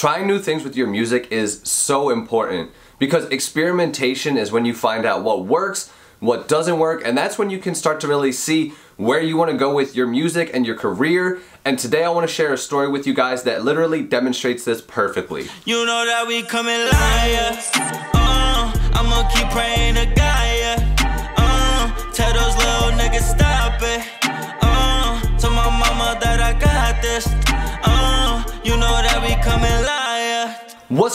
trying new things with your music is so important because experimentation is when you find out what works, what doesn't work, and that's when you can start to really see where you want to go with your music and your career. And today I want to share a story with you guys that literally demonstrates this perfectly. You know that we coming liars. Uh,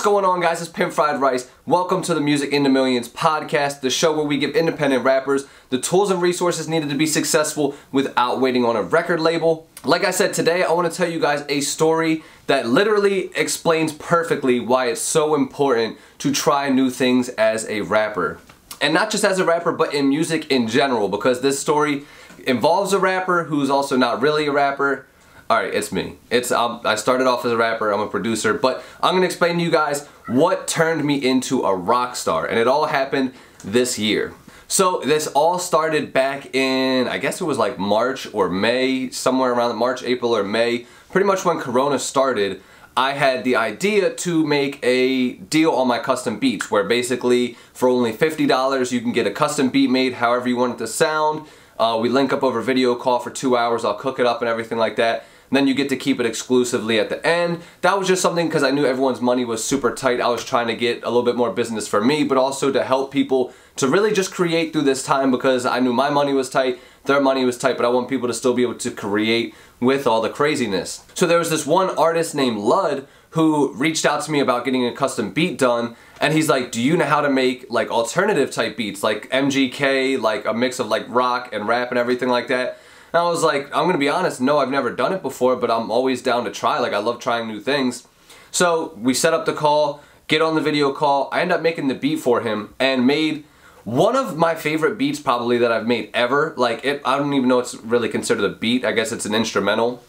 going on guys, it's Pimp Fried Rice. Welcome to the Music in the Millions podcast, the show where we give independent rappers the tools and resources needed to be successful without waiting on a record label. Like I said, today I want to tell you guys a story that literally explains perfectly why it's so important to try new things as a rapper. And not just as a rapper, but in music in general, because this story involves a rapper who's also not really a rapper, all right, it's me. It's um, I started off as a rapper. I'm a producer, but I'm gonna explain to you guys what turned me into a rock star, and it all happened this year. So this all started back in I guess it was like March or May, somewhere around March, April, or May. Pretty much when Corona started. I had the idea to make a deal on my custom beats where basically for only $50 you can get a custom beat made however you want it to sound. Uh, we link up over video call for two hours, I'll cook it up and everything like that then you get to keep it exclusively at the end. That was just something because I knew everyone's money was super tight. I was trying to get a little bit more business for me, but also to help people to really just create through this time because I knew my money was tight, their money was tight, but I want people to still be able to create with all the craziness. So there was this one artist named Lud who reached out to me about getting a custom beat done and he's like, do you know how to make like alternative type beats like MGK, like a mix of like rock and rap and everything like that? And I was like, I'm gonna be honest, no, I've never done it before, but I'm always down to try. Like, I love trying new things. So we set up the call, get on the video call. I end up making the beat for him and made one of my favorite beats probably that I've made ever. Like, it, I don't even know it's really considered a beat. I guess it's an instrumental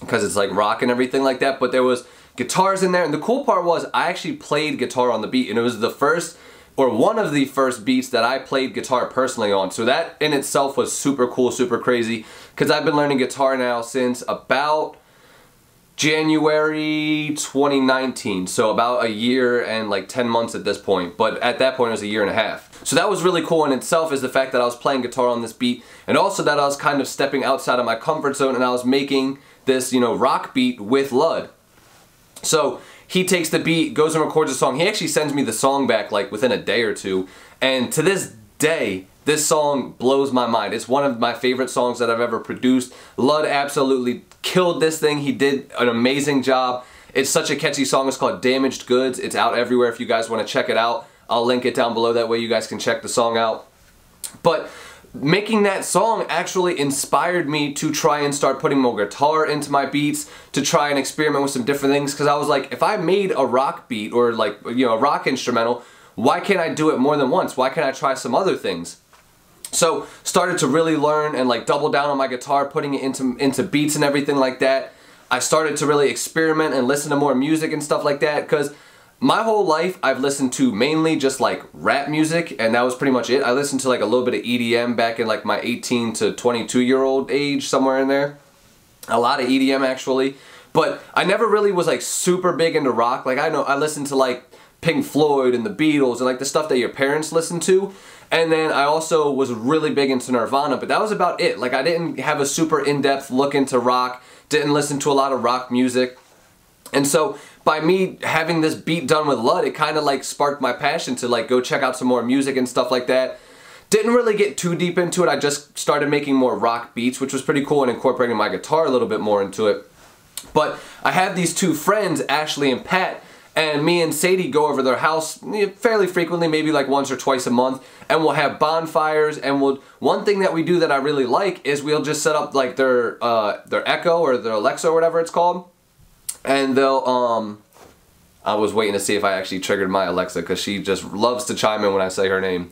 because it's like rock and everything like that. But there was guitars in there. And the cool part was I actually played guitar on the beat and it was the first or one of the first beats that I played guitar personally on. So that in itself was super cool, super crazy, because I've been learning guitar now since about January 2019. So about a year and like 10 months at this point. But at that point it was a year and a half. So that was really cool in itself is the fact that I was playing guitar on this beat and also that I was kind of stepping outside of my comfort zone and I was making this, you know, rock beat with Lud. So he takes the beat, goes and records a song. He actually sends me the song back like within a day or two. And to this day, this song blows my mind. It's one of my favorite songs that I've ever produced. Lud absolutely killed this thing. He did an amazing job. It's such a catchy song. It's called Damaged Goods. It's out everywhere if you guys want to check it out. I'll link it down below. That way you guys can check the song out. But making that song actually inspired me to try and start putting more guitar into my beats, to try and experiment with some different things, because I was like, if I made a rock beat or like, you know, a rock instrumental, why can't I do it more than once? Why can't I try some other things? So started to really learn and like double down on my guitar, putting it into, into beats and everything like that. I started to really experiment and listen to more music and stuff like that because my whole life I've listened to mainly just like rap music and that was pretty much it. I listened to like a little bit of EDM back in like my 18 to 22 year old age somewhere in there. A lot of EDM actually. But I never really was like super big into rock. Like I know I listened to like Pink Floyd and the Beatles and like the stuff that your parents listened to. And then I also was really big into Nirvana, but that was about it. Like I didn't have a super in-depth look into rock, didn't listen to a lot of rock music. And so by me having this beat done with Lud, it kind of like sparked my passion to like go check out some more music and stuff like that. Didn't really get too deep into it. I just started making more rock beats, which was pretty cool and incorporating my guitar a little bit more into it. But I have these two friends, Ashley and Pat, and me and Sadie go over their house fairly frequently, maybe like once or twice a month, and we'll have bonfires. And we'll one thing that we do that I really like is we'll just set up like their uh, their Echo or their Alexa or whatever it's called, and they'll um I was waiting to see if I actually triggered my Alexa because she just loves to chime in when I say her name.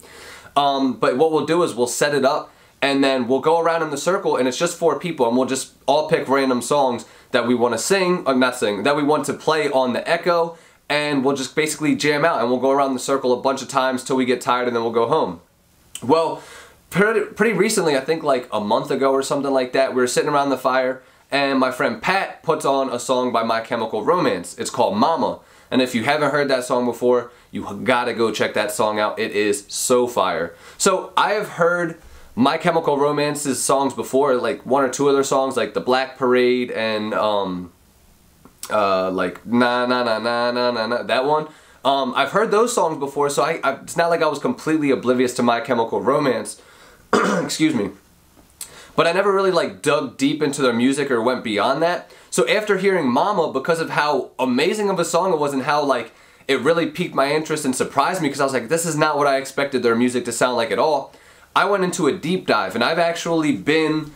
Um, but what we'll do is we'll set it up and then we'll go around in the circle and it's just four people and we'll just all pick random songs that we want to sing, or uh, not sing, that we want to play on the Echo and we'll just basically jam out and we'll go around the circle a bunch of times till we get tired and then we'll go home. Well, pretty, pretty recently, I think like a month ago or something like that, we were sitting around the fire and my friend Pat puts on a song by My Chemical Romance. It's called Mama. And if you haven't heard that song before, you gotta go check that song out. It is so fire. So I have heard My Chemical Romance's songs before, like one or two other songs, like The Black Parade and um, uh, like Na Na Na Na Na Na Na, that one. Um, I've heard those songs before, so I, I, it's not like I was completely oblivious to My Chemical Romance. Excuse me. But I never really like dug deep into their music or went beyond that. So after hearing Mama, because of how amazing of a song it was and how like it really piqued my interest and surprised me because I was like, this is not what I expected their music to sound like at all. I went into a deep dive and I've actually been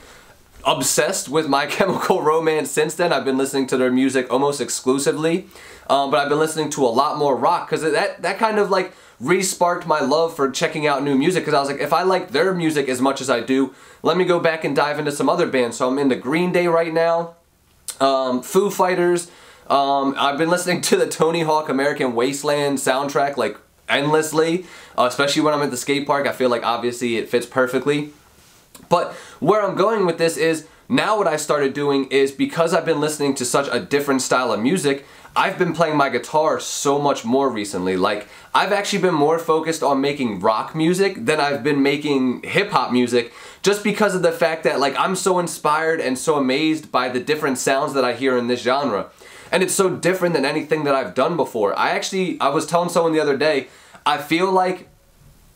obsessed with My Chemical Romance since then. I've been listening to their music almost exclusively, um, but I've been listening to a lot more rock because that that kind of like re-sparked my love for checking out new music because I was like, if I like their music as much as I do, let me go back and dive into some other bands. So I'm into Green Day right now, um, Foo Fighters. Um, I've been listening to the Tony Hawk American Wasteland soundtrack like endlessly, uh, especially when I'm at the skate park. I feel like obviously it fits perfectly. But where I'm going with this is now what I started doing is because I've been listening to such a different style of music, I've been playing my guitar so much more recently. Like, I've actually been more focused on making rock music than I've been making hip hop music just because of the fact that, like, I'm so inspired and so amazed by the different sounds that I hear in this genre. And it's so different than anything that I've done before. I actually, I was telling someone the other day, I feel like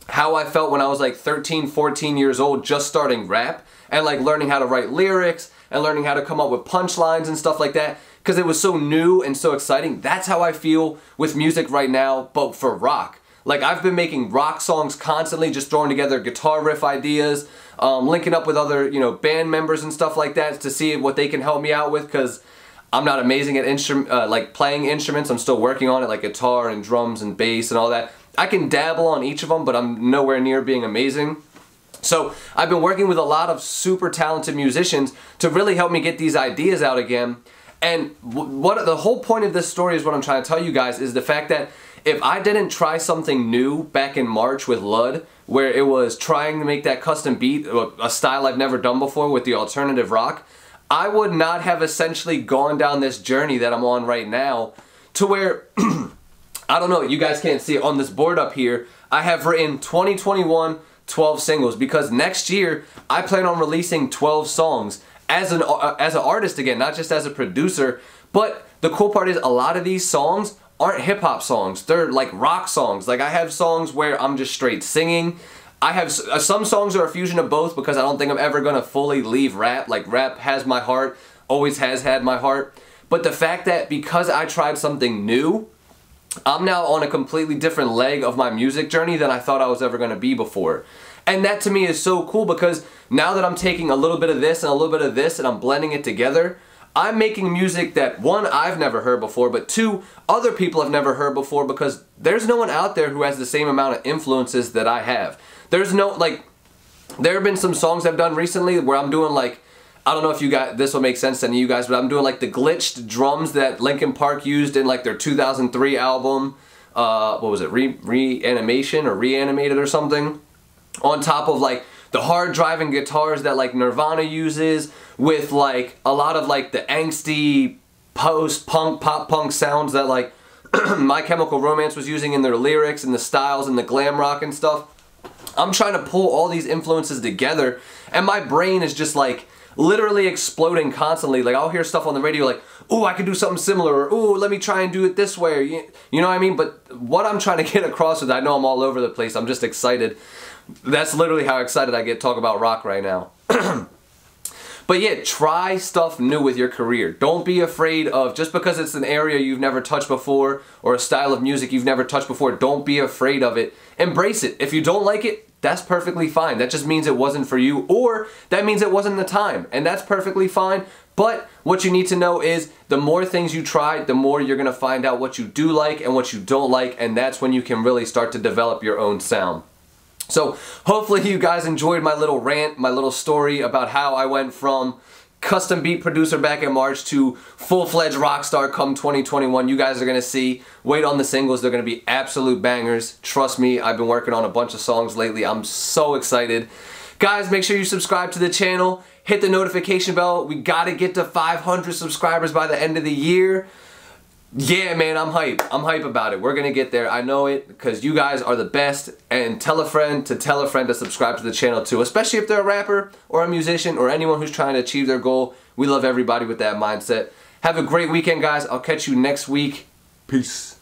how I felt when I was like 13, 14 years old, just starting rap and like learning how to write lyrics and learning how to come up with punchlines and stuff like that because it was so new and so exciting. That's how I feel with music right now, but for rock. Like I've been making rock songs constantly, just throwing together guitar riff ideas, um, linking up with other you know band members and stuff like that to see what they can help me out with because I'm not amazing at instrument uh, like playing instruments. I'm still working on it, like guitar and drums and bass and all that. I can dabble on each of them, but I'm nowhere near being amazing. So I've been working with a lot of super talented musicians to really help me get these ideas out again. And what the whole point of this story is what I'm trying to tell you guys is the fact that if I didn't try something new back in March with Lud, where it was trying to make that custom beat, uh, a style I've never done before with the alternative rock, I would not have essentially gone down this journey that I'm on right now to where, I don't know, you guys can't see it on this board up here, I have written 2021 12 singles because next year I plan on releasing 12 songs as an uh, as an artist again, not just as a producer. But the cool part is a lot of these songs aren't hip hop songs. They're like rock songs. Like I have songs where I'm just straight singing. I have uh, some songs are a fusion of both because I don't think I'm ever gonna fully leave rap. Like rap has my heart, always has had my heart. But the fact that because I tried something new, I'm now on a completely different leg of my music journey than I thought I was ever going to be before. And that to me is so cool because now that I'm taking a little bit of this and a little bit of this and I'm blending it together, I'm making music that one, I've never heard before, but two, other people have never heard before because there's no one out there who has the same amount of influences that I have. There's no, like, there have been some songs I've done recently where I'm doing like I don't know if you got this will make sense to any of you guys, but I'm doing like the glitched drums that Linkin Park used in like their 2003 album. Uh, what was it? Re reanimation or reanimated or something. On top of like the hard driving guitars that like Nirvana uses with like a lot of like the angsty post punk pop punk sounds that like My Chemical Romance was using in their lyrics and the styles and the glam rock and stuff. I'm trying to pull all these influences together and my brain is just like literally exploding constantly. Like I'll hear stuff on the radio like, "Oh, I could do something similar," or "Oh, let me try and do it this way." You, you know what I mean? But what I'm trying to get across with, I know I'm all over the place. I'm just excited. That's literally how excited I get talk about rock right now. But yeah, try stuff new with your career. Don't be afraid of, just because it's an area you've never touched before or a style of music you've never touched before, don't be afraid of it. Embrace it. If you don't like it, that's perfectly fine. That just means it wasn't for you, or that means it wasn't the time, and that's perfectly fine. But what you need to know is the more things you try, the more you're gonna find out what you do like and what you don't like, and that's when you can really start to develop your own sound. So hopefully you guys enjoyed my little rant, my little story about how I went from custom beat producer back in March to full-fledged rock star come 2021. You guys are going to see. Wait on the singles. They're going to be absolute bangers. Trust me, I've been working on a bunch of songs lately. I'm so excited. Guys, make sure you subscribe to the channel. hit the notification bell. We gotta get to 500 subscribers by the end of the year. Yeah, man, I'm hype. I'm hype about it. We're gonna get there. I know it because you guys are the best. And tell a friend to tell a friend to subscribe to the channel too, especially if they're a rapper or a musician or anyone who's trying to achieve their goal. We love everybody with that mindset. Have a great weekend, guys. I'll catch you next week. Peace.